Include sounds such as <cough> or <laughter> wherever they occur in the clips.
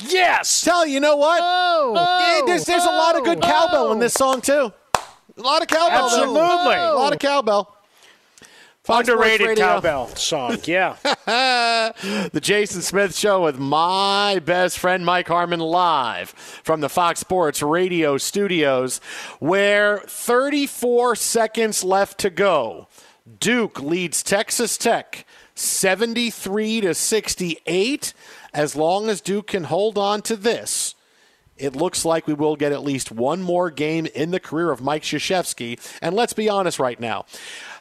Yes. Tell you know what? Oh, Yeah, there's, there's a lot of good oh. cowbell in this oh. song too. A lot of cowbell. though. Absolutely. A lot of cowbell. Fox Underrated cowbell song. Yeah. <laughs> the Jason Smith Show with my best friend Mike Harmon live from the Fox Sports Radio studios, where 34 seconds left to go. Duke leads Texas Tech 73 to 68. As long as Duke can hold on to this, it looks like we will get at least one more game in the career of Mike Krzyzewski. And let's be honest right now.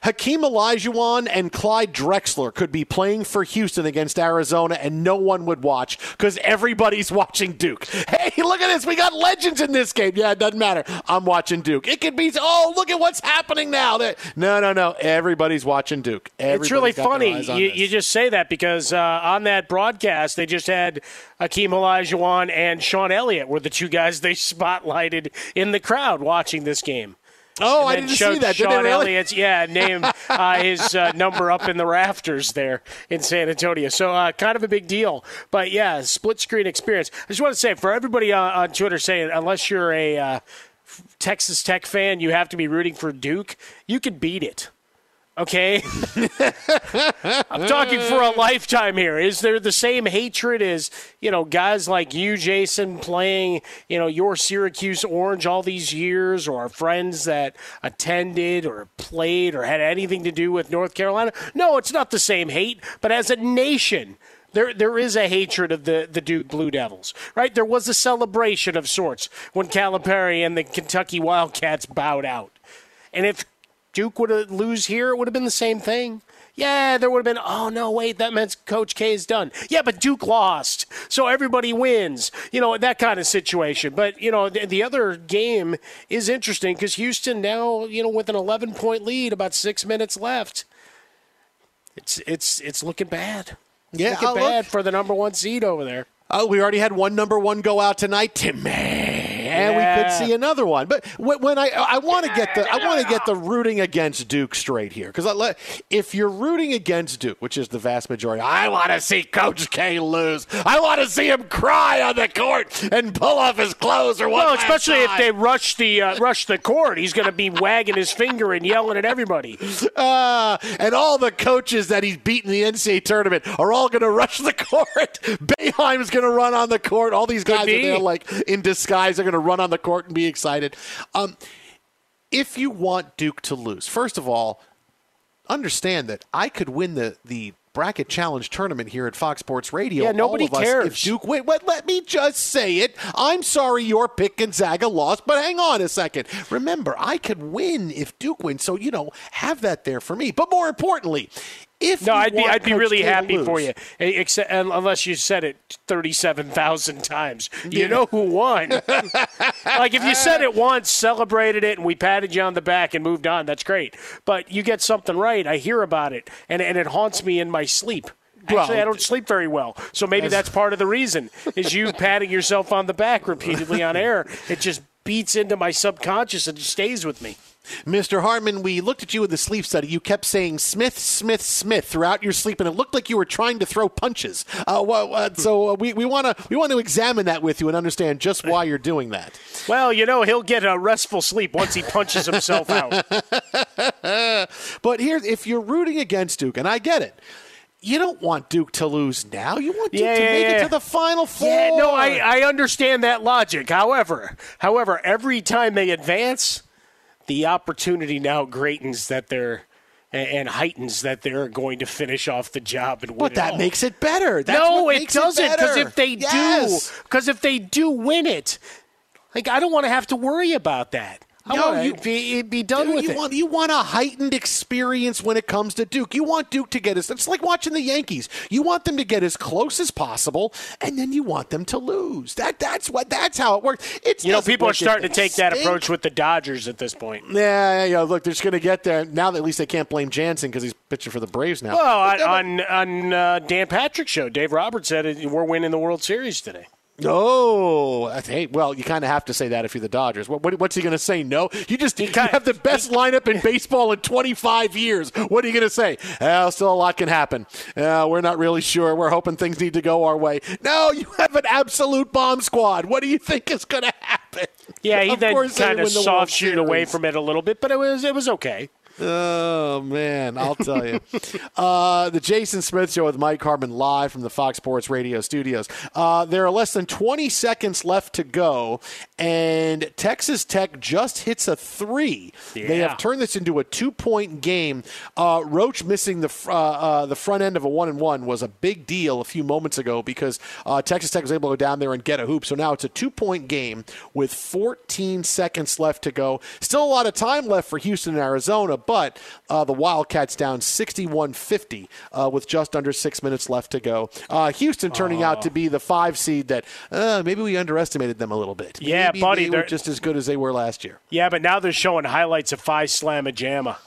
Hakeem Olajuwon and Clyde Drexler could be playing for Houston against Arizona, and no one would watch because everybody's <laughs> watching Duke. Hey, look at this. We got legends in this game. Yeah, it doesn't matter. I'm watching Duke. It could be, oh, look at what's happening now. No, no, no. Everybody's watching Duke. it's really Everybody's got their funny. You, you just say that because uh, on that broadcast, they just had Akeem Olajuwon and Sean Elliott were the two guys they <laughs> spotlighted in the crowd watching this game. Oh, I didn't see that. Sean really? Elliott's, yeah, name <laughs> uh, his uh, number up in the rafters there in San Antonio. So uh, kind of a big deal. But yeah, split screen experience. I just want to say for everybody on, on Twitter saying unless you're a uh, Texas Tech fan, you have to be rooting for Duke. You can beat it. Okay, <laughs> I'm talking for a lifetime here. Is there the same hatred as you know guys like you, Jason, playing you know your Syracuse Orange all these years, or friends that attended or played or had anything to do with North Carolina? No, it's not the same hate. But as a nation, there, there is a hatred of the, the Duke Blue Devils, right? There was a celebration of sorts when Calipari and the Kentucky Wildcats bowed out. And if Duke would have lose here, it would have been the same thing. Yeah, there would have been, oh, no, wait, that meant Coach K is done. Yeah, but Duke lost, so everybody wins. You know, that kind of situation. But, you know, the, the other game is interesting because Houston now, you know, with an 11 point lead, about six minutes left, it's, it's, it's looking bad. Yeah, Make it uh, look- bad for the number one seed over there. Oh, we already had one number one go out tonight, Tim Timmy, and we could see another one. But when when I I want to get the I want to get the rooting against Duke straight here because if you're rooting against Duke, which is the vast majority, I want to see Coach K lose. I want to see him cry on the court and pull off his clothes or what. Well, especially if they rush the uh, rush the court, he's going to be wagging his finger and yelling at everybody. Uh, and all the coaches that he's beaten in the NCAA tournament are all going to rush the court. <laughs> Boeheim's going to run on the court. All these guys are there, like in disguise, They're going to run on the court and be excited. Um, if you want Duke to lose, first of all, understand that I could win the the bracket challenge tournament here at Fox Sports Radio. Yeah, nobody All of us, cares. If Duke win? Let me just say it. I'm sorry your pick Gonzaga lost, but hang on a second. Remember, I could win if Duke wins, so you know have that there for me. But more importantly. If No, I'd be I'd be really K happy for you, eh, except unless you said it thirty-seven thousand times. You know who won? <laughs> like if you said it once, celebrated it, and we patted you on the back and moved on. That's great. But you get something right, I hear about it, and and it haunts me in my sleep. Actually, I don't sleep very well, so maybe that's part of the reason. Is you <laughs> patting yourself on the back repeatedly on air? It just beats into my subconscious and stays with me. Mr. Hartman, we looked at you in the sleep study. You kept saying Smith, Smith, Smith throughout your sleep, and it looked like you were trying to throw punches. Uh, well, uh, so uh, we we want to we want to examine that with you and understand just why you're doing that. Well, you know, he'll get a restful sleep once he punches himself out. <laughs> But here, if you're rooting against Duke, and I get it, you don't want Duke to lose now. You want Duke Yeah, to yeah, make yeah. it to the Final Four. Yeah, no, I, I understand that logic. However, however, every time they advance, the opportunity now greatens that they're and, heightens that they're going to finish off the job and win. but that all. makes it better. That's no, it doesn't. Because if they yes. do, because if they do win it, like I don't want to have to worry about that. No, you- be, be done Dude, with you it. Want, you want a heightened experience when it comes to Duke. You want Duke to get as it's like watching the Yankees. You want them to get as close as possible, and then you want them to lose. That that's what that's how it works. It's you know, people are starting to take that approach with the Dodgers at this point. Yeah, yeah, yeah. Look, they're just going to get there now. That at least they can't blame Jansen because he's pitching for the Braves now. Well, on, on, on uh, Dan Patrick's show, Dave Roberts said it, we're winning the World Series today. Oh, hey, well, you kind of have to say that if you're the Dodgers. What, what, what's he going to say? No, you just you have the best lineup in baseball in 25 years. What are you going to say? Well, still a lot can happen. Uh, we're not really sure. We're hoping things need to go our way. No, you have an absolute bomb squad. What do you think is going to happen? Yeah, he Of then kind of soft shoot away from it a little bit, but it was it was okay. Oh man, I'll tell you. uh, the Jason Smith Show with Mike Harmon live from the Fox Sports Radio studios. Uh, there are less than 20 seconds left to go, and Texas Tech just hits a three. They have turned this into a two-point game. Uh, Roach missing the fr- uh, uh, the front end of a one and one was a big deal a few moments ago because uh, Texas Tech was able to go down there and get a hoop. So now it's a two-point game with 14 seconds left to go. Still a lot of time left for Houston and Arizona, but uh, the Wildcats down 61-50 uh, with just under six minutes left to go. Uh, Houston turning out to be the five seed that uh, maybe we underestimated them a little bit. Yeah, Maybe buddy, they were they're- just as good as they were last year. Yeah, but now they're showing highlights of Phi Slamma Jamma.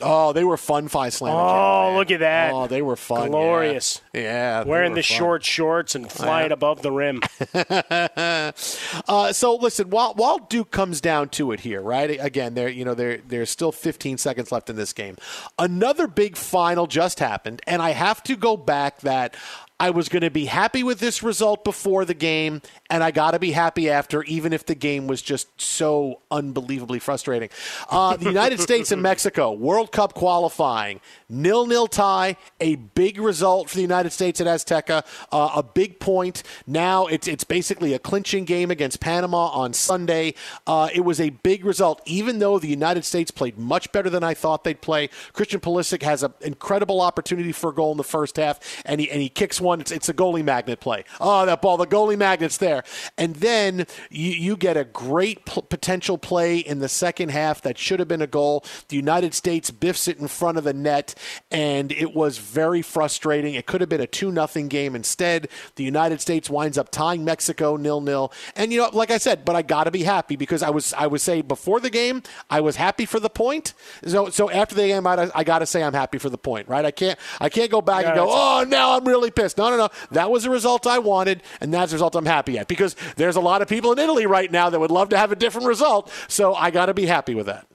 Oh, they were fun, Five Slam. Oh, look at that. Oh, they were fun. Glorious. Yeah, they Wearing the fun. short shorts and flying above the rim. <laughs> uh, so listen, while while Duke comes down to it here, right? Again, there you know there there's still 15 seconds left in this game. Another big final just happened, and I have to go back that. I was going to be happy with this result before the game, and I got to be happy after, even if the game was just so unbelievably frustrating. Uh, the United <laughs> States and Mexico World Cup qualifying, nil nil tie, a big result for the United States at Azteca, uh, a big point. Now it's it's basically a clinching game against Panama on Sunday. Uh, it was a big result, even though the United States played much better than I thought they'd play. Christian Pulisic has an incredible opportunity for a goal in the first half, and he and he kicks one one, it's, it's a goalie magnet play. Oh, that ball, the goalie magnet's there. And then you, you get a great p- potential play in the second half that should have been a goal. The United States biffs it in front of the net, and it was very frustrating. It could have been a 2 nothing game. Instead, the United States winds up tying Mexico nil nil. And, you know, like I said, but I got to be happy because I was, I was say before the game, I was happy for the point. So, so after the game, I, I got to say I'm happy for the point, right? I can't, I can't go back and go, oh, now I'm really pissed. No, no, no. That was the result I wanted, and that's the result I'm happy at because there's a lot of people in Italy right now that would love to have a different result. So I got to be happy with that.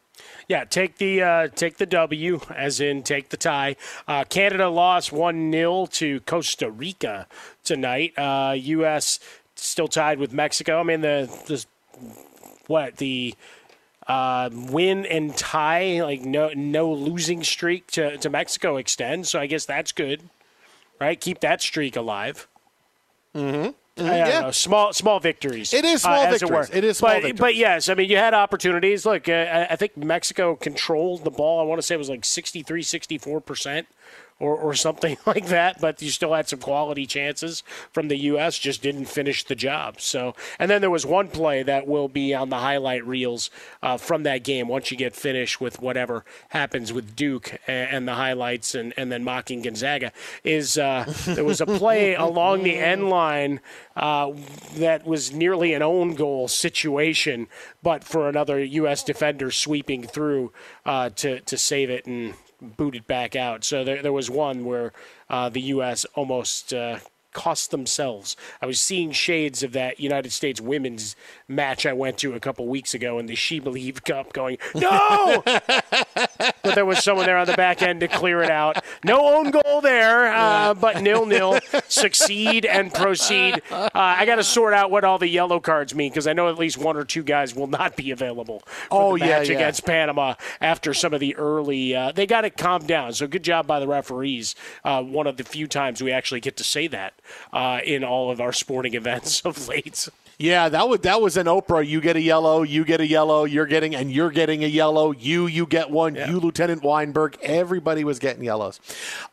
Yeah, take the uh, take the W, as in take the tie. Uh, Canada lost one 0 to Costa Rica tonight. Uh, U.S. still tied with Mexico. I mean the the what the uh, win and tie, like no no losing streak to, to Mexico extends. So I guess that's good, right? Keep that streak alive. Mm-hmm. I don't know, small small victories. It is small uh, victories. It. It is small but, victories. But yes, I mean, you had opportunities. Look, uh, I I think Mexico controlled the ball. I want to say it was like 63, 64 percent. Or, or something <laughs> like that, but you still had some quality chances from the U.S. Just didn't finish the job. So, and then there was one play that will be on the highlight reels uh, from that game once you get finished with whatever happens with Duke and, and the highlights, and, and then mocking Gonzaga. Is uh, there was a play <laughs> along the end line uh, that was nearly an own goal situation, but for another U.S. defender sweeping through uh, to to save it and boot it back out. So there, there was one where uh, the U.S. almost uh, cost themselves. I was seeing shades of that United States women's match I went to a couple weeks ago in the She Believe Cup going, no! <laughs> but there was someone there on the back end to clear it out. No own goal there, uh, but nil nil. Succeed and proceed. Uh, I got to sort out what all the yellow cards mean because I know at least one or two guys will not be available for Oh, the yeah, match yeah. against Panama after some of the early. Uh, they got it calmed down. So good job by the referees. Uh, one of the few times we actually get to say that uh, in all of our sporting events of late. Yeah, that was that was an Oprah. You get a yellow, you get a yellow, you're getting, and you're getting a yellow. You you get one. You Lieutenant Weinberg. Everybody was getting yellows.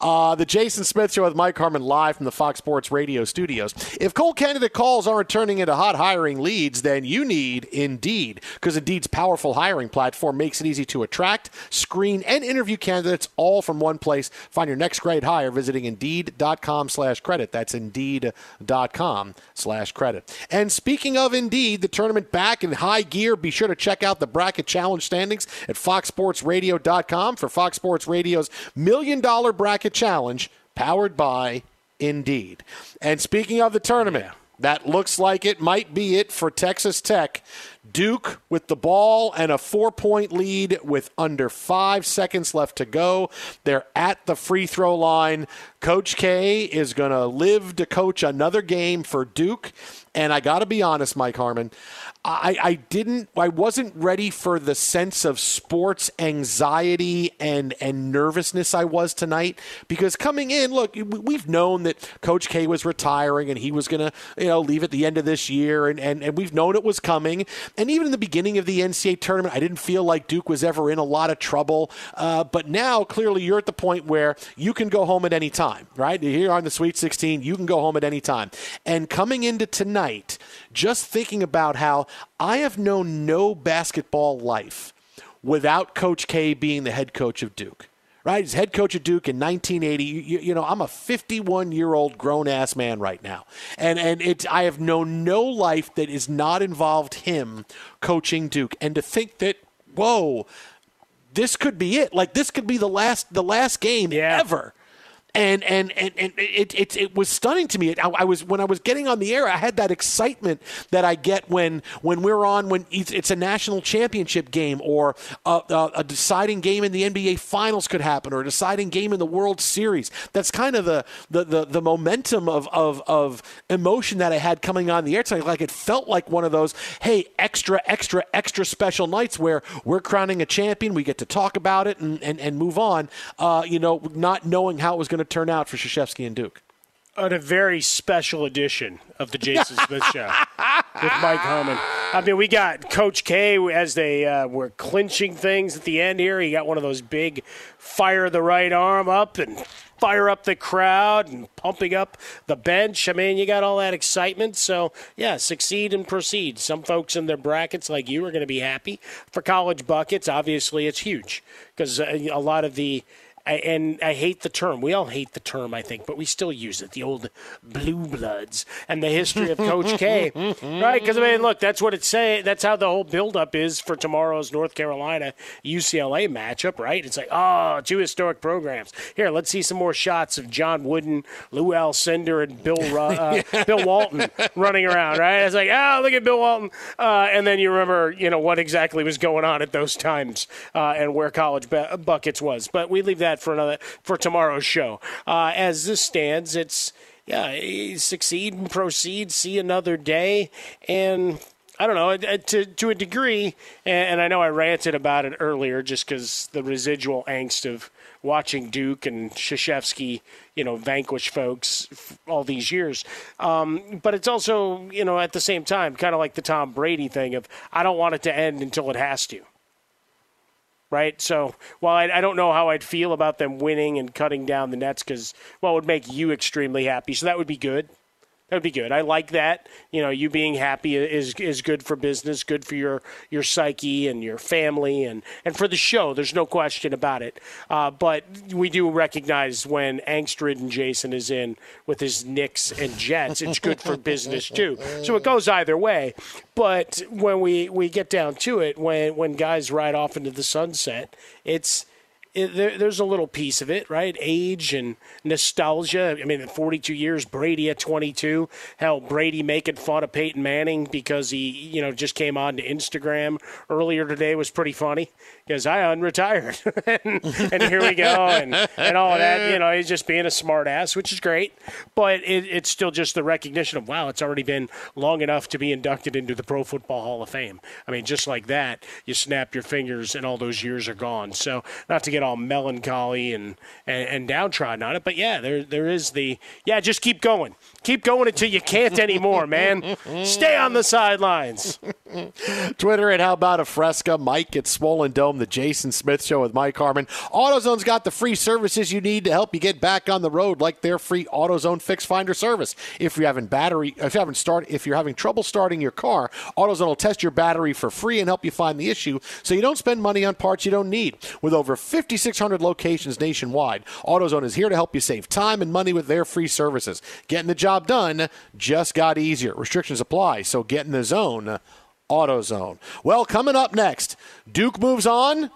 Uh, the Jason Smith Show with Mike Harmon live from the Fox Sports Radio studios. If cold candidate calls aren't turning into hot hiring leads, then you need Indeed because Indeed's powerful hiring platform makes it easy to attract, screen, and interview candidates all from one place. Find your next great hire visiting Indeed.com/credit. That's Indeed.com/credit. And speaking of Indeed, the tournament back in high gear. Be sure to check out the bracket challenge standings at FoxSportsRadio.com for Fox Sports Radio's Million Dollar Bracket Challenge, powered by Indeed. And speaking of the tournament, that looks like it might be it for Texas Tech. Duke with the ball and a four point lead with under five seconds left to go. They're at the free throw line. Coach K is going to live to coach another game for Duke. And I got to be honest, Mike Harmon, I, I didn't, I wasn't ready for the sense of sports anxiety and, and nervousness I was tonight because coming in, look, we- we've known that Coach K was retiring and he was going to, you know, leave at the end of this year. And, and, and we've known it was coming. And even in the beginning of the NCAA tournament, I didn't feel like Duke was ever in a lot of trouble. Uh, but now, clearly, you're at the point where you can go home at any time, right? Here on the Sweet 16, you can go home at any time. And coming into tonight, just thinking about how I have known no basketball life without Coach K being the head coach of Duke. Right, he's head coach of Duke in 1980. You, you know, I'm a 51 year old grown ass man right now, and and it's I have known no life that is not involved him coaching Duke. And to think that, whoa, this could be it. Like this could be the last the last game ever. And and and, and it, it it was stunning to me. I, I was when I was getting on the air, I had that excitement that I get when when we're on when it's, a national championship game or a, a, a deciding game in the NBA Finals could happen or a deciding game in the World Series. That's kind of the the the, the momentum of, of of emotion that I had coming on the air tonight. Like it felt like one of those hey extra extra extra special nights where we're crowning a champion. We get to talk about it and and, and move on. Uh, you know, not knowing how it was going to turn out for Krzyzewski and Duke. on a very special edition of the Jason Smith <laughs> Show with Mike Harmon. I mean, we got Coach K as they uh, were clinching things at the end here. He got one of those big fire the right arm up and fire up the crowd and pumping up the bench. I mean, you got all that excitement. So, yeah, succeed and proceed. Some folks in their brackets, like you, are going to be happy. For college buckets, obviously, it's huge because uh, a lot of the I, and I hate the term. We all hate the term, I think, but we still use it. The old blue bloods and the history of Coach K, <laughs> right? Because I mean, look, that's what it's saying. That's how the whole buildup is for tomorrow's North Carolina UCLA matchup, right? It's like, oh, two historic programs. Here, let's see some more shots of John Wooden, Lou Alcindor, and Bill <laughs> uh, Bill Walton running around, right? It's like, oh, look at Bill Walton, uh, and then you remember, you know, what exactly was going on at those times uh, and where college buckets was. But we leave that that for another for tomorrow's show. Uh, as this stands, it's yeah, succeed and proceed, see another day, and I don't know uh, to to a degree. And I know I ranted about it earlier, just because the residual angst of watching Duke and Krzyzewski, you know, vanquish folks all these years. Um, but it's also, you know, at the same time, kind of like the Tom Brady thing of I don't want it to end until it has to right? So while I, I, don't know how I'd feel about them winning and cutting down the nets, because well, it would make you extremely happy, so that would be good. That would be good. I like that. You know, you being happy is is good for business, good for your your psyche and your family, and and for the show. There's no question about it. Uh, but we do recognize when angst-ridden Jason is in with his Knicks and Jets, it's good for business too. So it goes either way. But when we we get down to it, when when guys ride off into the sunset, it's it, there, there's a little piece of it, right? Age and nostalgia. I mean, 42 years, Brady at 22. Hell, Brady making fun of Peyton Manning because he, you know, just came on to Instagram earlier today was pretty funny because I unretired. <laughs> and, and, here we go, and, and all that. You know, he's just being a smartass, which is great. But it, it's still just the recognition of, wow, it's already been long enough to be inducted into the Pro Football Hall of Fame. I mean, just like that, you snap your fingers and all those years are gone. So, not to get all melancholy and, and, and downtrodden on it. But yeah, there there is the yeah, just keep going. Keep going until you can't anymore, man. Stay on the sidelines. Twitter at How About a Fresca, Mike at Swollen Dome, the Jason Smith Show with Mike Harmon. AutoZone's got the free services you need to help you get back on the road, like their free AutoZone Fix Finder service. If you're having battery, if you haven't start, if you're having trouble starting your car, AutoZone will test your battery for free and help you find the issue, so you don't spend money on parts you don't need. With over 5,600 locations nationwide, AutoZone is here to help you save time and money with their free services. Getting the job job done just got easier. Restrictions apply, so get in the zone. AutoZone. Well, coming up next, Duke moves on.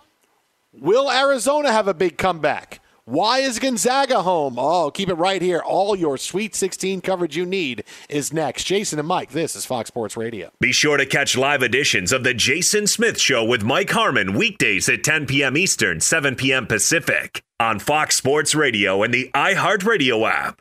Will Arizona have a big comeback? Why is Gonzaga home? Oh, keep it right here. All your Sweet 16 coverage you need is next. Jason and Mike, this is Fox Sports Radio. Be sure to catch live editions of The Jason Smith Show with Mike Harmon weekdays at 10 p.m. Eastern, 7 p.m. Pacific on Fox Sports Radio and the iHeartRadio app.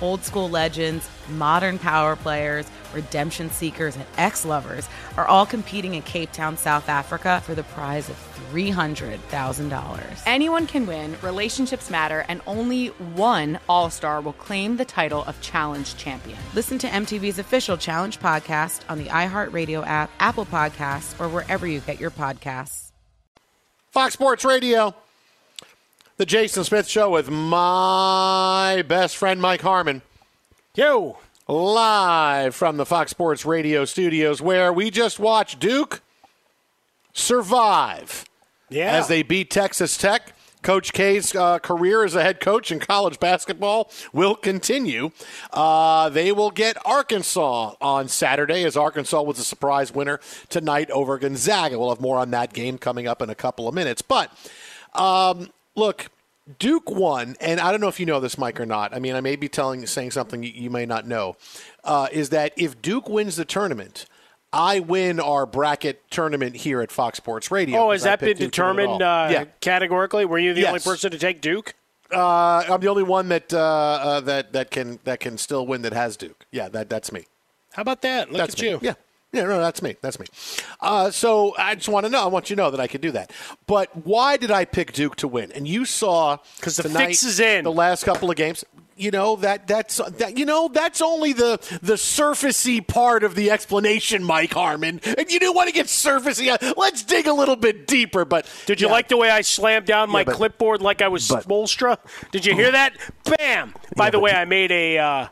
Old school legends, modern power players, redemption seekers, and ex lovers are all competing in Cape Town, South Africa for the prize of $300,000. Anyone can win, relationships matter, and only one All Star will claim the title of Challenge Champion. Listen to MTV's official Challenge podcast on the iHeartRadio app, Apple Podcasts, or wherever you get your podcasts. Fox Sports Radio, the Jason Smith Show with my best friend Mike Harmon. Yo. Live from the Fox Sports Radio studios, where we just watched Duke survive Yeah. as they beat Texas Tech. Coach K's uh, career as a head coach in college basketball will continue. Uh, they will get Arkansas on Saturday, as Arkansas was a surprise winner tonight over Gonzaga. We'll have more on that game coming up in a couple of minutes. But um, look, Duke won, and I don't know if you know this, Mike, or not. I mean, I may be telling, saying something you, you may not know. Uh, is that if Duke wins the tournament, I win our bracket tournament here at Fox Sports Radio. Oh, has that been Duke to win it determined uh, yeah. categorically? Were you the only person to take Duke? Uh, I'm the only one that uh, uh, that that can that can still win that has Duke. Yeah, that that's me. How about that? Look that's at me. you. Yeah. Yeah, no, that's me. That's me. Uh, so I just want to know. I want you to know that I could do that. But why did I pick Duke to win? And you saw because the tonight, fix is in. The last couple of games. You know that that's that. You know that's only the the surfacey part of the explanation, Mike Harmon. And you do want to get surfacey. Let's dig a little bit deeper. But Did you yeah. like the way I slammed down my but- clipboard like I was but- Spoelstra? Did you hear that? Bam! By Yeah, the way, I made a. Uh,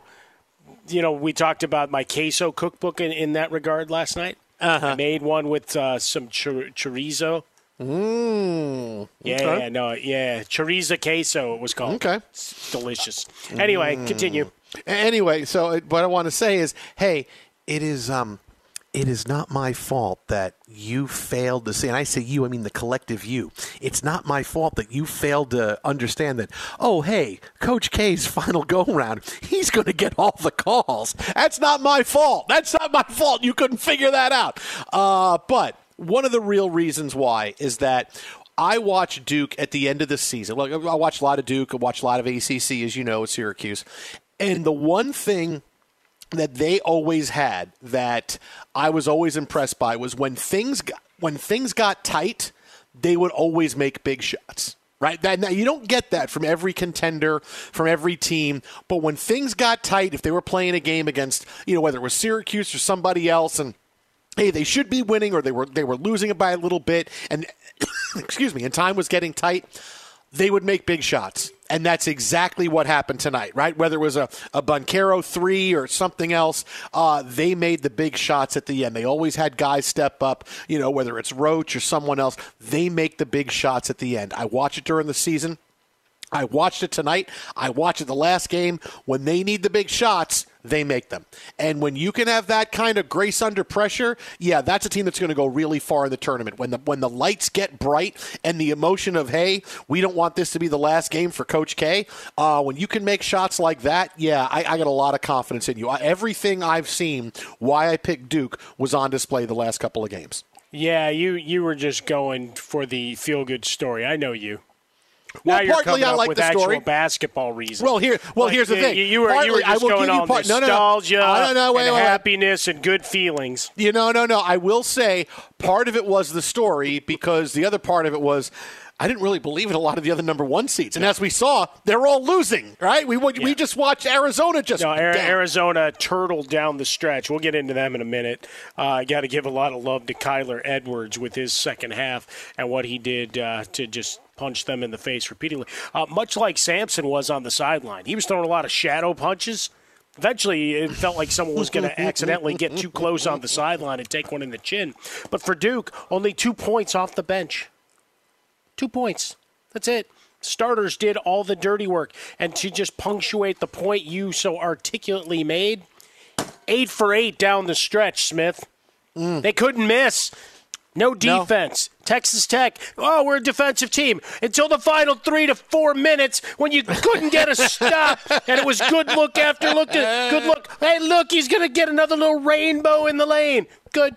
you know, we talked about my queso cookbook in, in that regard last night. Uh-huh. I made one with uh, some chor- chorizo. Mm, Yeah, okay. yeah, no, yeah, chorizo queso. It was called. Okay. It's delicious. Anyway, Mm. continue. Anyway, so uh, what I want to say is, hey, it is um, it is not my fault that you failed to see, and I say you, I mean the collective you. It's not my fault that you failed to understand that. Oh, hey, Coach K's final go round, he's going to get all the calls. That's not my fault. That's not my fault. You couldn't figure that out. Uh, but one of the real reasons why is that. I watch Duke at the end of the season. Look, I watch a lot of Duke. I watch a lot of ACC, as you know, at Syracuse. And the one thing that they always had that I was always impressed by was when things got, when things got tight, they would always make big shots. Right that, now you don't get that from every contender, from every team. But when things got tight, if they were playing a game against, you know, whether it was Syracuse or somebody else, and hey, they should be winning or they were they were losing it by a little bit, and <coughs> excuse me, and time was getting tight, they would make big shots. And that's exactly what happened tonight, right? Whether it was a, a Banchero three or something else, uh, they made the big shots at the end. They always had guys step up, you know, whether it's Roach or someone else, they make the big shots at the end. I watch it during the season. I watched it tonight. I watched it the last game. When they need the big shots, they make them. And when you can have that kind of grace under pressure, yeah, that's a team that's going to go really far in the tournament. When the when the lights get bright and the emotion of hey, we don't want this to be the last game for Coach K. Uh, when you can make shots like that, yeah, I, I got a lot of confidence in you. Everything I've seen, why I picked Duke, was on display the last couple of games. Yeah, you you were just going for the feel good story. I know you. Well, now partly I like the story. basketball reasons. Well, here- well, Like, here's the thing. You, you were you Partly, were I just going you on part- no, no, no. nostalgia I don't wait, and wait, wait. happiness and good feelings. You know, no, no. I will say part of it was the story because the other part of it was I didn't really believe in a lot of the other number one seats, and as we saw, they're all losing. Right? We we just watched Arizona just No, down. Arizona turtled down the stretch. We'll get into them in a minute. Uh, I got to give a lot of love to Kyler Edwards with his second half and what he did uh, to just punch them in the face repeatedly. Uh, much like Sampson was on the sideline, he was throwing a lot of shadow punches. Eventually, it felt like someone was going <laughs> to accidentally get too close on the sideline and take one in the chin. But for Duke, only two points off the bench. Two points. That's it. Starters did all the dirty work. And to just punctuate the point you so articulately made, eight for eight down the stretch, Smith. They couldn't miss. No defense. Texas Tech, oh, we're a defensive team until the final three to four minutes when you couldn't get a <laughs> stop, and it was good look after look, good look. Hey, look, he's gonna get another little rainbow in the lane. Good,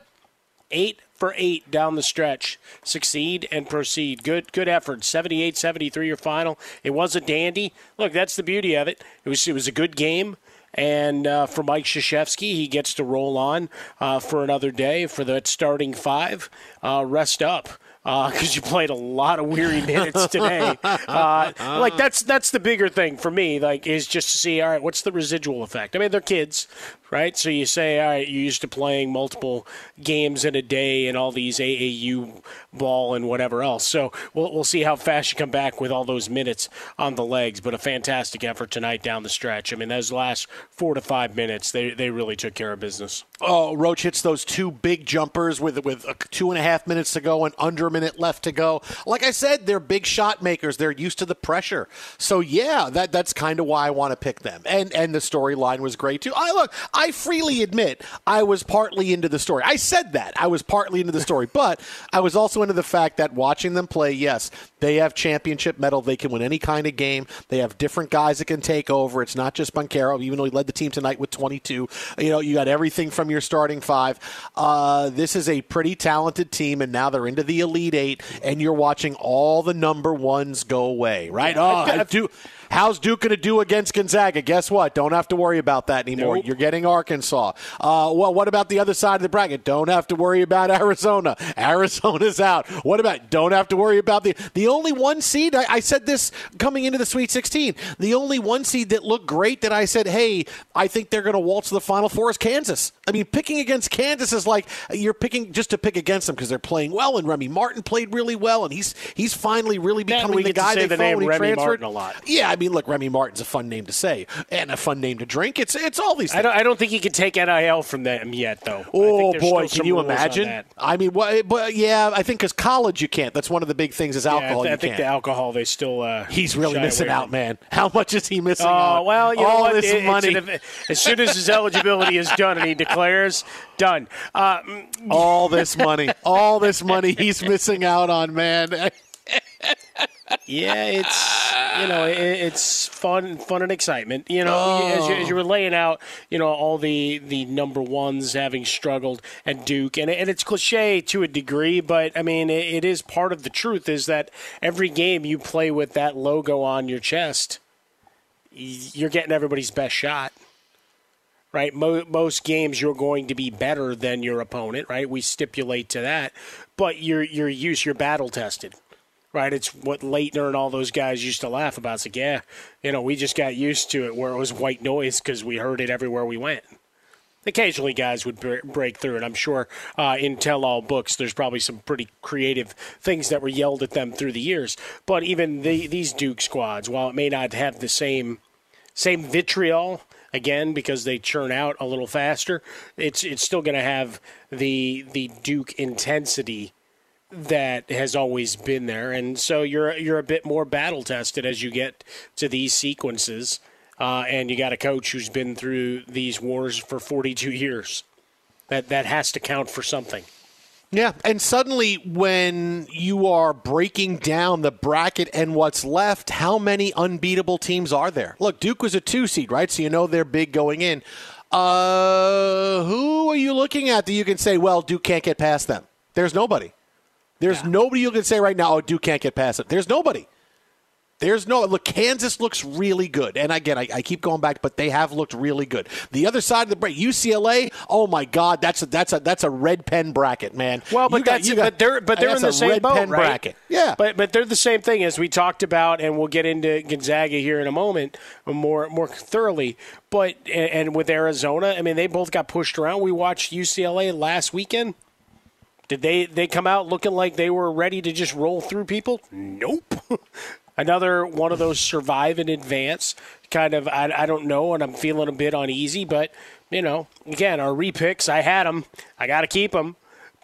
eight for eight down the stretch. Succeed and proceed. Good, good effort. 78-73 your final. It was a dandy. Look, that's the beauty of it. It was it was a good game. And uh, for Mike Krzyzewski, he gets to roll on uh, for another day for that starting five. Uh, rest up because you played a lot of weary <laughs> minutes today. Uh, like that's that's the bigger thing for me. Like is just to see all right, what's the residual effect? I mean, they're kids, right? So you say, all right, you're used to playing multiple games in a day and all these AAU ball and whatever else. So we'll we'll see how fast you come back with all those minutes on the legs. But a fantastic effort tonight down the stretch. I mean, those last four to five minutes, they they really took care of business. Oh, Roach hits those two big jumpers with with two and a half minutes to go and under a minute left to go. Like I said, they're big shot makers. They're used to the pressure. So yeah, that that's kind of why I want to pick them. And and the storyline was great too. I look, freely admit I was partly into the story. I said that I was partly into the story, but I was also into the fact that watching them play, yes, they have championship mettle. They can win any kind of game. They have different guys that can take over. It's not just Banchero, even though he led the team tonight with 22. You know, you got everything from your starting five. Uh, this is a pretty talented team, and now they're into the Elite Eight, and you're watching all the number ones go away, right? Yeah, oh, I've- I do. How's Duke going to do against Gonzaga? Guess what? Don't have to worry about that anymore. Nope. You're getting Arkansas. Uh, well, what about the other side of the bracket? Don't have to worry about <laughs> Arizona. Arizona's out. What about? Don't have to worry about the the only one seed. I, I said this coming into the Sweet 16. The only one seed that looked great that I said, hey, I think they're going to waltz to the Final Four is Kansas. I mean, picking against Kansas is like you're picking just to pick against them because they're playing well, and Remy Martin played really well, and he's he's finally really becoming the guy say they the thought name he Remy transferred. Martin a lot. Yeah, I mean, look, Remy Martin's a fun name to say and a fun name to drink. It's it's all these. I don't, I don't think he can take NIL from them yet, though. Oh boy, can you imagine? I mean, what, but yeah, I think because college you can't. That's one of the big things is Yeah, I, alcohol. th- I think the alcohol they still. Uh, He's really missing out, man. How much is he missing Oh out? well, you know all what? this It- money. an- as soon as his eligibility is done and he declares, done. Uh, mm, all this money, all this money he's missing out on, man. <laughs> yeah, it's you know it, it's fun, fun and excitement. You know, as, you, as you were laying out, you know all the the number ones having struggled and Duke, and and it's cliche to a degree, but I mean it, it is part of the truth. Is that every game you play with that logo on your chest, you're getting everybody's best shot. right? Most games you're going to be better than your opponent, right? We stipulate to that, but you're you're used, you're battle tested, right? It's what Laettner and all those guys used to laugh about. It's like, yeah, you know, we just got used to it where it was white noise because we heard it everywhere we went. Occasionally, guys would break through, and I'm sure uh, in tell-all books, there's probably some pretty creative things that were yelled at them through the years. But even the, these Duke squads, while it may not have the same same vitriol, again because they churn out a little faster, it's it's still going to have the the Duke intensity that has always been there, and so you're you're a bit more battle tested as you get to these sequences. Uh, and you got a coach who's been through these wars for 42 years. That that has to count for something. Yeah, and suddenly when you are breaking down the bracket and what's left, how many unbeatable teams are there? Look, Duke was a two seed, right? So you know they're big going in. Uh, who are you looking at that you can say, well, Duke can't get past them? There's nobody. There's nobody you can say right now, oh, Duke can't get past it. There's nobody. There's no look. Kansas looks really good, and again, I, I, keep going back, but they have looked really good. The other side of the break, UCLA. Oh my God, that's a that's a that's a red pen bracket, man. Well, but You got- that's you got- but they're but they're in the same red boat, pen right? bracket. Yeah, but but they're the same thing as we talked about, and we'll get into Gonzaga here in a moment more more thoroughly. But and, and with Arizona, I mean, they both got pushed around. We watched UCLA last weekend. Did they they come out looking like they were ready to just roll through people? Nope. <laughs> Another one of those survive in advance kind of. I, I don't know, and I'm feeling a bit uneasy. But you know, again, our repicks, I had them. I got to keep them.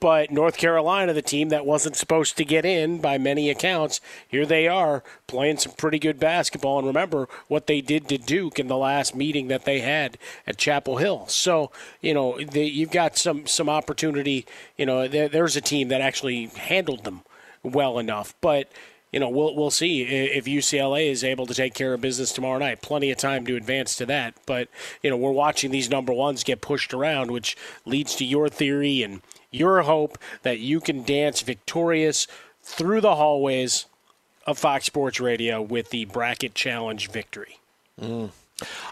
But North Carolina, the team that wasn't supposed to get in by many accounts, here they are playing some pretty good basketball. And remember what they did to Duke in the last meeting that they had at Chapel Hill. So you know, the, you've got some some opportunity. You know, there, there's a team that actually handled them well enough, but you know, we'll we'll see if UCLA is able to take care of business tomorrow night. Plenty of time to advance to that, but you know, we're watching these number ones get pushed around, which leads to your theory and your hope that you can dance victorious through the hallways of Fox Sports Radio with the bracket challenge victory.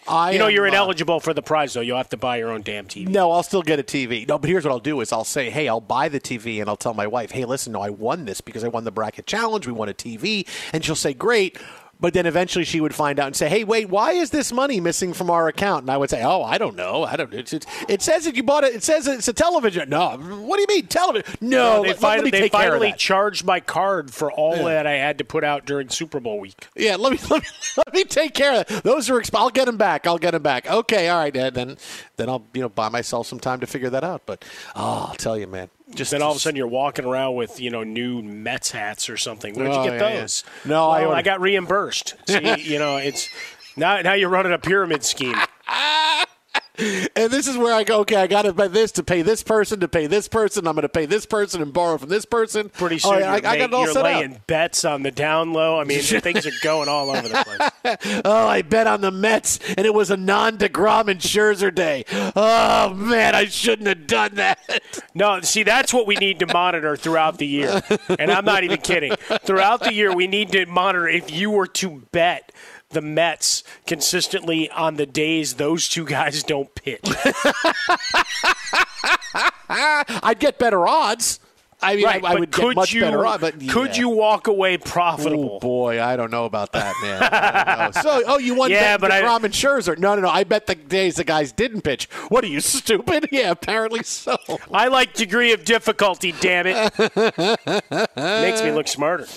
I you know, am, you're uh, ineligible for the prize though. You'll have to buy your own damn TV. No, I'll still get a TV. No, but here's what I'll do is I'll say, hey, I'll buy the TV and I'll tell my wife, hey, listen, no, I won this because I won the bracket challenge. We won a TV. And she'll say, great. But then eventually she would find out and say, hey, wait, why is this money missing from our account? And I would say, oh, I don't know. I don't It's, it's, it says that you bought it. It says it's a television. No, what do you mean television? No, they, let, fin- let they take care of finally charged my card for all Yeah. that I had to put out during Super Bowl week. Yeah, let me, <laughs> let me let me take care of that. Those are. Exp- I'll get them back. I'll get them back. Okay, all right. Then then then I'll you know buy myself some time to figure that out. But oh, I'll tell you, man. Just then all of a sudden you're walking around with you know new Mets hats or something. Where'd Oh, you get yeah, yeah. those? No, I Well, ordered- I got reimbursed. See, you know it's now now you're running a pyramid scheme. <laughs> And this is where I go. Okay, I got to buy this to pay this person to pay this person. I'm going to pay this person and borrow from this person. Pretty soon yeah, I, you're, I got it all you're set laying out. bets on the down low. I mean <laughs> things are going all over the place. <laughs> oh, I bet on the Mets, and it was a non deGrom and Scherzer day. Oh man, I shouldn't have done that. <laughs> No, see, that's what we need to monitor throughout the year. And I'm not even kidding. Throughout the year, we need to monitor if you were to bet the Mets consistently on the days those two guys don't pitch. <laughs> I'd get better odds. I mean, Right, I, I but would could get much you, better odds. But could you walk away profitable? Oh boy, I don't know about that, man. I don't know. <laughs> so, oh, you won Yeah, bet but I- deGrom and Scherzer. No, no, no. I bet the days the guys didn't pitch. What are you <laughs> stupid? Yeah, apparently so. I like degree of difficulty, damn it. <laughs> Makes me look smarter.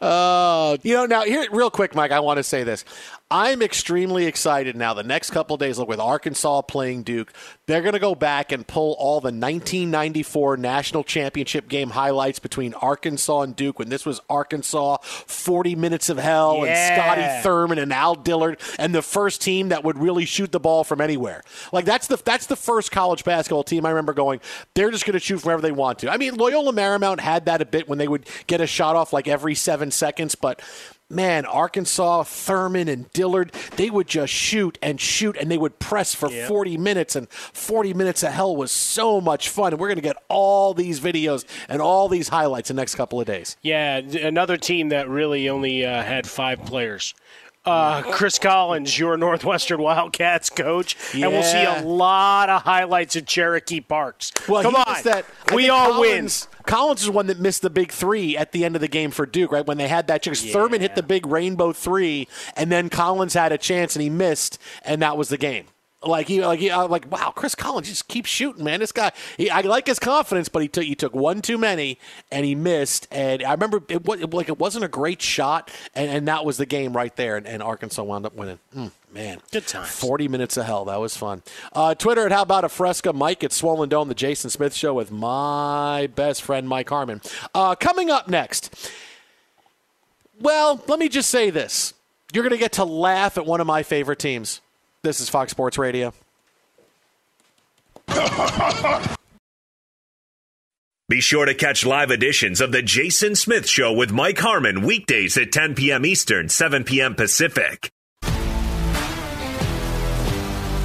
Uh, you know, now here, real quick, Mike. I want to say this. I'm extremely excited now. The next couple of days, look, with Arkansas playing Duke, they're going to go back and pull all the 1994 national championship game highlights between Arkansas and Duke when this was Arkansas 40 minutes of hell and Scotty Thurman and Al Dillard and the first team that would really shoot the ball from anywhere. Like that's the that's the first college basketball team I remember going. They're just going to shoot from wherever they want to. I mean, Loyola Marymount had that a bit when they would get a shot off like every seven seconds, but man, Arkansas, Thurman, and Dillard, they would just shoot and shoot, and they would press for 40 minutes, and 40 minutes of hell was so much fun. And we're going to get all these videos and all these highlights in the next couple of days. Yeah, another team that really only uh, had five players uh, Chris Collins, your Northwestern Wildcats coach, and we'll see a lot of highlights of Cherokee Parks. Well, Come on, that. I we all Collins, Collins is one that missed the big three at the end of the game for Duke, right? When they had that chance. Thurman hit the big rainbow three, and then Collins had a chance and he missed, and that was the game. Like he, like he, I'm like, wow, Chris Collins just keeps shooting, man. This guy, he, I like his confidence, but he took he took one too many and he missed. And I remember it, wa- it like it wasn't a great shot, and, and that was the game right there. And, and Arkansas wound up winning. Mm, man, good time. Forty minutes of hell. That was fun. Uh, Twitter at how about a fresca? Mike at Swollen Dome, the Jason Smith Show with my best friend Mike Harmon. Uh, coming up next. Well, let me just say this: you're going to get to laugh at one of my favorite teams. This is Fox Sports Radio. <laughs> Be sure to catch live editions of The Jason Smith Show with Mike Harmon weekdays at 10 p.m. Eastern, 7 p.m. Pacific.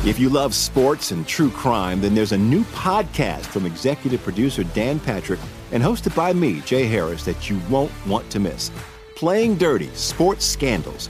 If you love sports and true crime, then there's a new podcast from executive producer Dan Patrick and hosted by me, Jay Harris, that you won't want to miss. Playing Dirty Sports Scandals.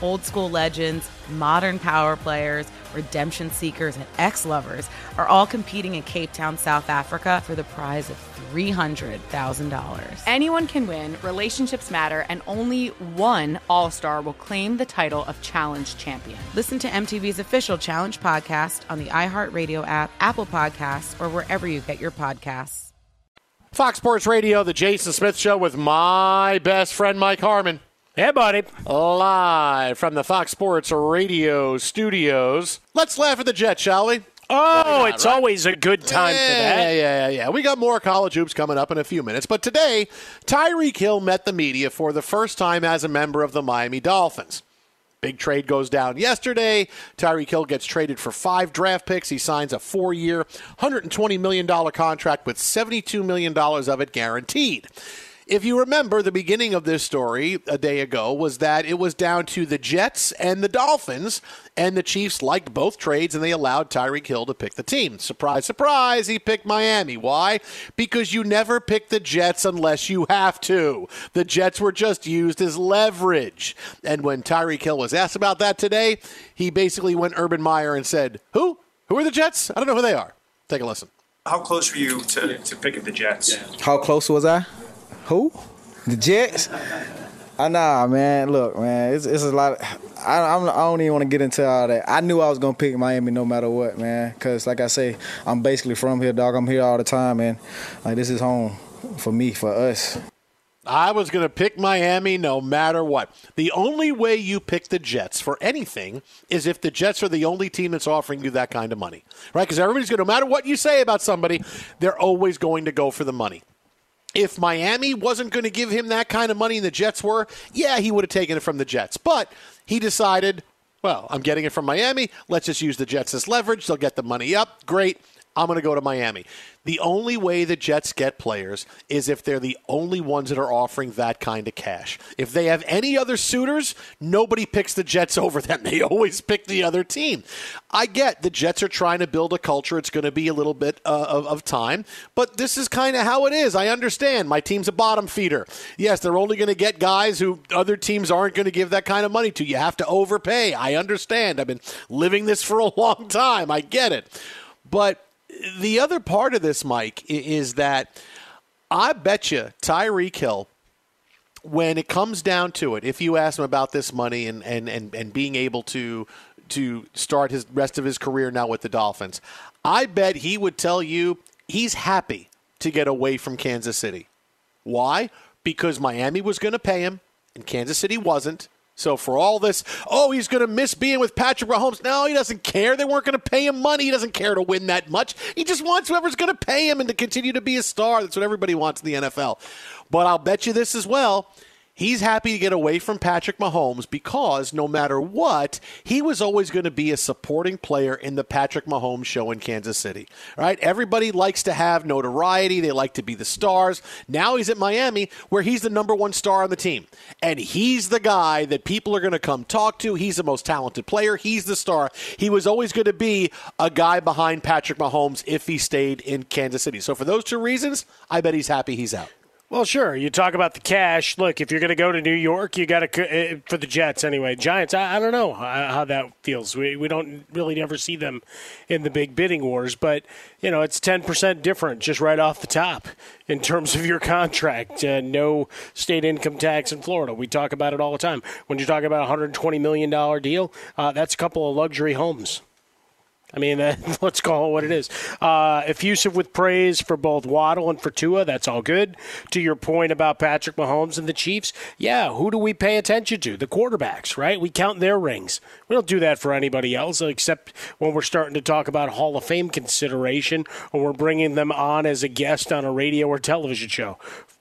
Old school legends, modern power players, redemption seekers, and ex lovers are all competing in Cape Town, South Africa for the prize of $300,000. Anyone can win, relationships matter, and only one All Star will claim the title of Challenge Champion. Listen to MTV's official Challenge podcast on the iHeartRadio app, Apple Podcasts, or wherever you get your podcasts. Fox Sports Radio, the Jason Smith Show with my best friend Mike Harmon. Hey, buddy. Live from the Fox Sports Radio studios. Let's laugh at the Jets, shall we? Oh, not, it's right? always a good time yeah, for that. Yeah, yeah, yeah. We got more college hoops coming up in a few minutes. But today, Tyreek Hill met the media for the first time as a member of the Miami Dolphins. Big trade goes down yesterday. Tyreek Hill gets traded for five draft picks. He signs a four year, $120 million contract with $72 million of it guaranteed. If you remember, the beginning of this story a day ago was that it was down to the Jets and the Dolphins, and the Chiefs liked both trades and they allowed Tyreek Hill to pick the team. Surprise, surprise, he picked Miami. Why? Because you never pick the Jets unless you have to. The Jets were just used as leverage. And when Tyreek Hill was asked about that today, he basically went Urban Meyer and said, Who? Who are the Jets? I don't know who they are. Take a listen. How close were you to, to picking the Jets? How close was I? Who? The Jets? Uh, nah, man. Look, man, it's, it's a lot. Of, I, I'm, I don't even want to get into all that. I knew I was gonna pick Miami no matter what, man. Cause like I say, I'm basically from here, dog. I'm here all the time, man. Like this is home for me, for us. I was going to pick Miami no matter what. The only way you pick the Jets for anything is if the Jets are the only team that's offering you that kind of money, right? Because everybody's going to, no matter what you say about somebody, they're always going to go for the money if Miami wasn't going to give him that kind of money and the Jets were, yeah, he would have taken it from the Jets. But he decided, well, I'm getting it from Miami. Let's just use the Jets as leverage. They'll get the money up. Great. I'm going to go to Miami. The only way the Jets get players is if they're the only ones that are offering that kind of cash. If they have any other suitors, nobody picks the Jets <laughs> over them. They always pick the other team. I get the Jets are trying to build a culture. It's going to be a little bit uh, of, of time, but this is kind of how it is. I understand. My team's a bottom feeder. Yes, they're only going to get guys who other teams aren't going to give that kind of money to. You have to overpay. I understand. I've been living this for a <laughs> long time. I get it. But the other part of this, Mike, is that I bet you Tyreek Hill, when it comes down to it, if you ask him about this money and, and, and, and being able to to start his rest of his career now with the Dolphins, I bet he would tell you he's happy to get away from Kansas City. Why? Because Miami was going to pay him and Kansas City wasn't. So for all this, oh, he's going to miss being with Patrick Mahomes. No, he doesn't care. They weren't going to pay him money. He doesn't care to win that much. He just wants whoever's going to pay him and to continue to be a star. That's what everybody wants in the NFL. But I'll bet you this as well. He's happy to get away from Patrick Mahomes because no matter what, he was always going to be a supporting player in the Patrick Mahomes show in Kansas City. Right? Everybody likes to have notoriety, they like to be the stars. Now he's at Miami where he's the number 1 star on the team. And he's the guy that people are going to come talk to. He's the most talented player, he's the star. He was always going to be a guy behind Patrick Mahomes if he stayed in Kansas City. So for those two reasons, I bet he's happy he's out. Well, sure. You talk about the cash. Look, if you're going to go to New York, you got to uh, for the Jets anyway. Giants, I, I don't know how, that feels. We we don't really ever see them in the big bidding wars, but you know it's ten percent different just right off the top in terms of your contract. Uh, no state income tax in Florida. We talk about it all the time. When you talk about a 120 million dollar deal, uh, that's a couple of luxury homes. I mean, <laughs> let's call it what it is. Uh, effusive with praise for both Waddle and for Tua. That's all good. To your point about Patrick Mahomes and the Chiefs, yeah, who do we pay attention to? The quarterbacks, right? We count their rings. We don't do that for anybody else except when we're starting to talk about Hall of Fame consideration or we're bringing them on as a guest on a radio or television show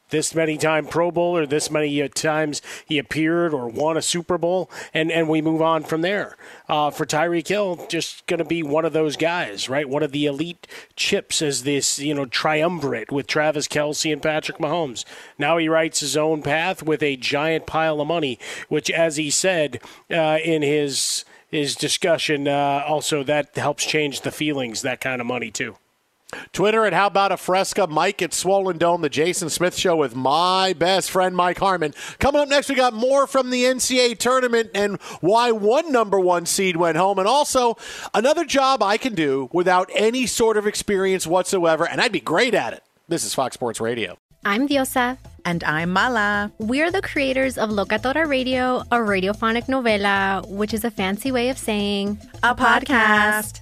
this many time Pro Bowl or this many uh, times he appeared or won a Super Bowl, and, and we move on from there. Uh, for Tyreek Hill, just going to be one of those guys, right? One of the elite chips as this, you know, triumvirate with Travis Kelce and Patrick Mahomes. Now he writes his own path with a giant pile of money, which, as he said uh, in his his discussion, uh, also that helps change the feelings. That kind of money too. Twitter at How About a Fresca, Mike at Swollen Dome, the Jason Smith Show with my best friend Mike Harmon. Coming up next, we got more from the NCAA tournament and why one number one seed went home, and also another job I can do without any sort of experience whatsoever, and I'd be great at it. This is Fox Sports Radio. I'm Diosa. And I'm Mala. We're the creators of Locatora Radio, a radiophonic novela, which is a fancy way of saying a, podcast.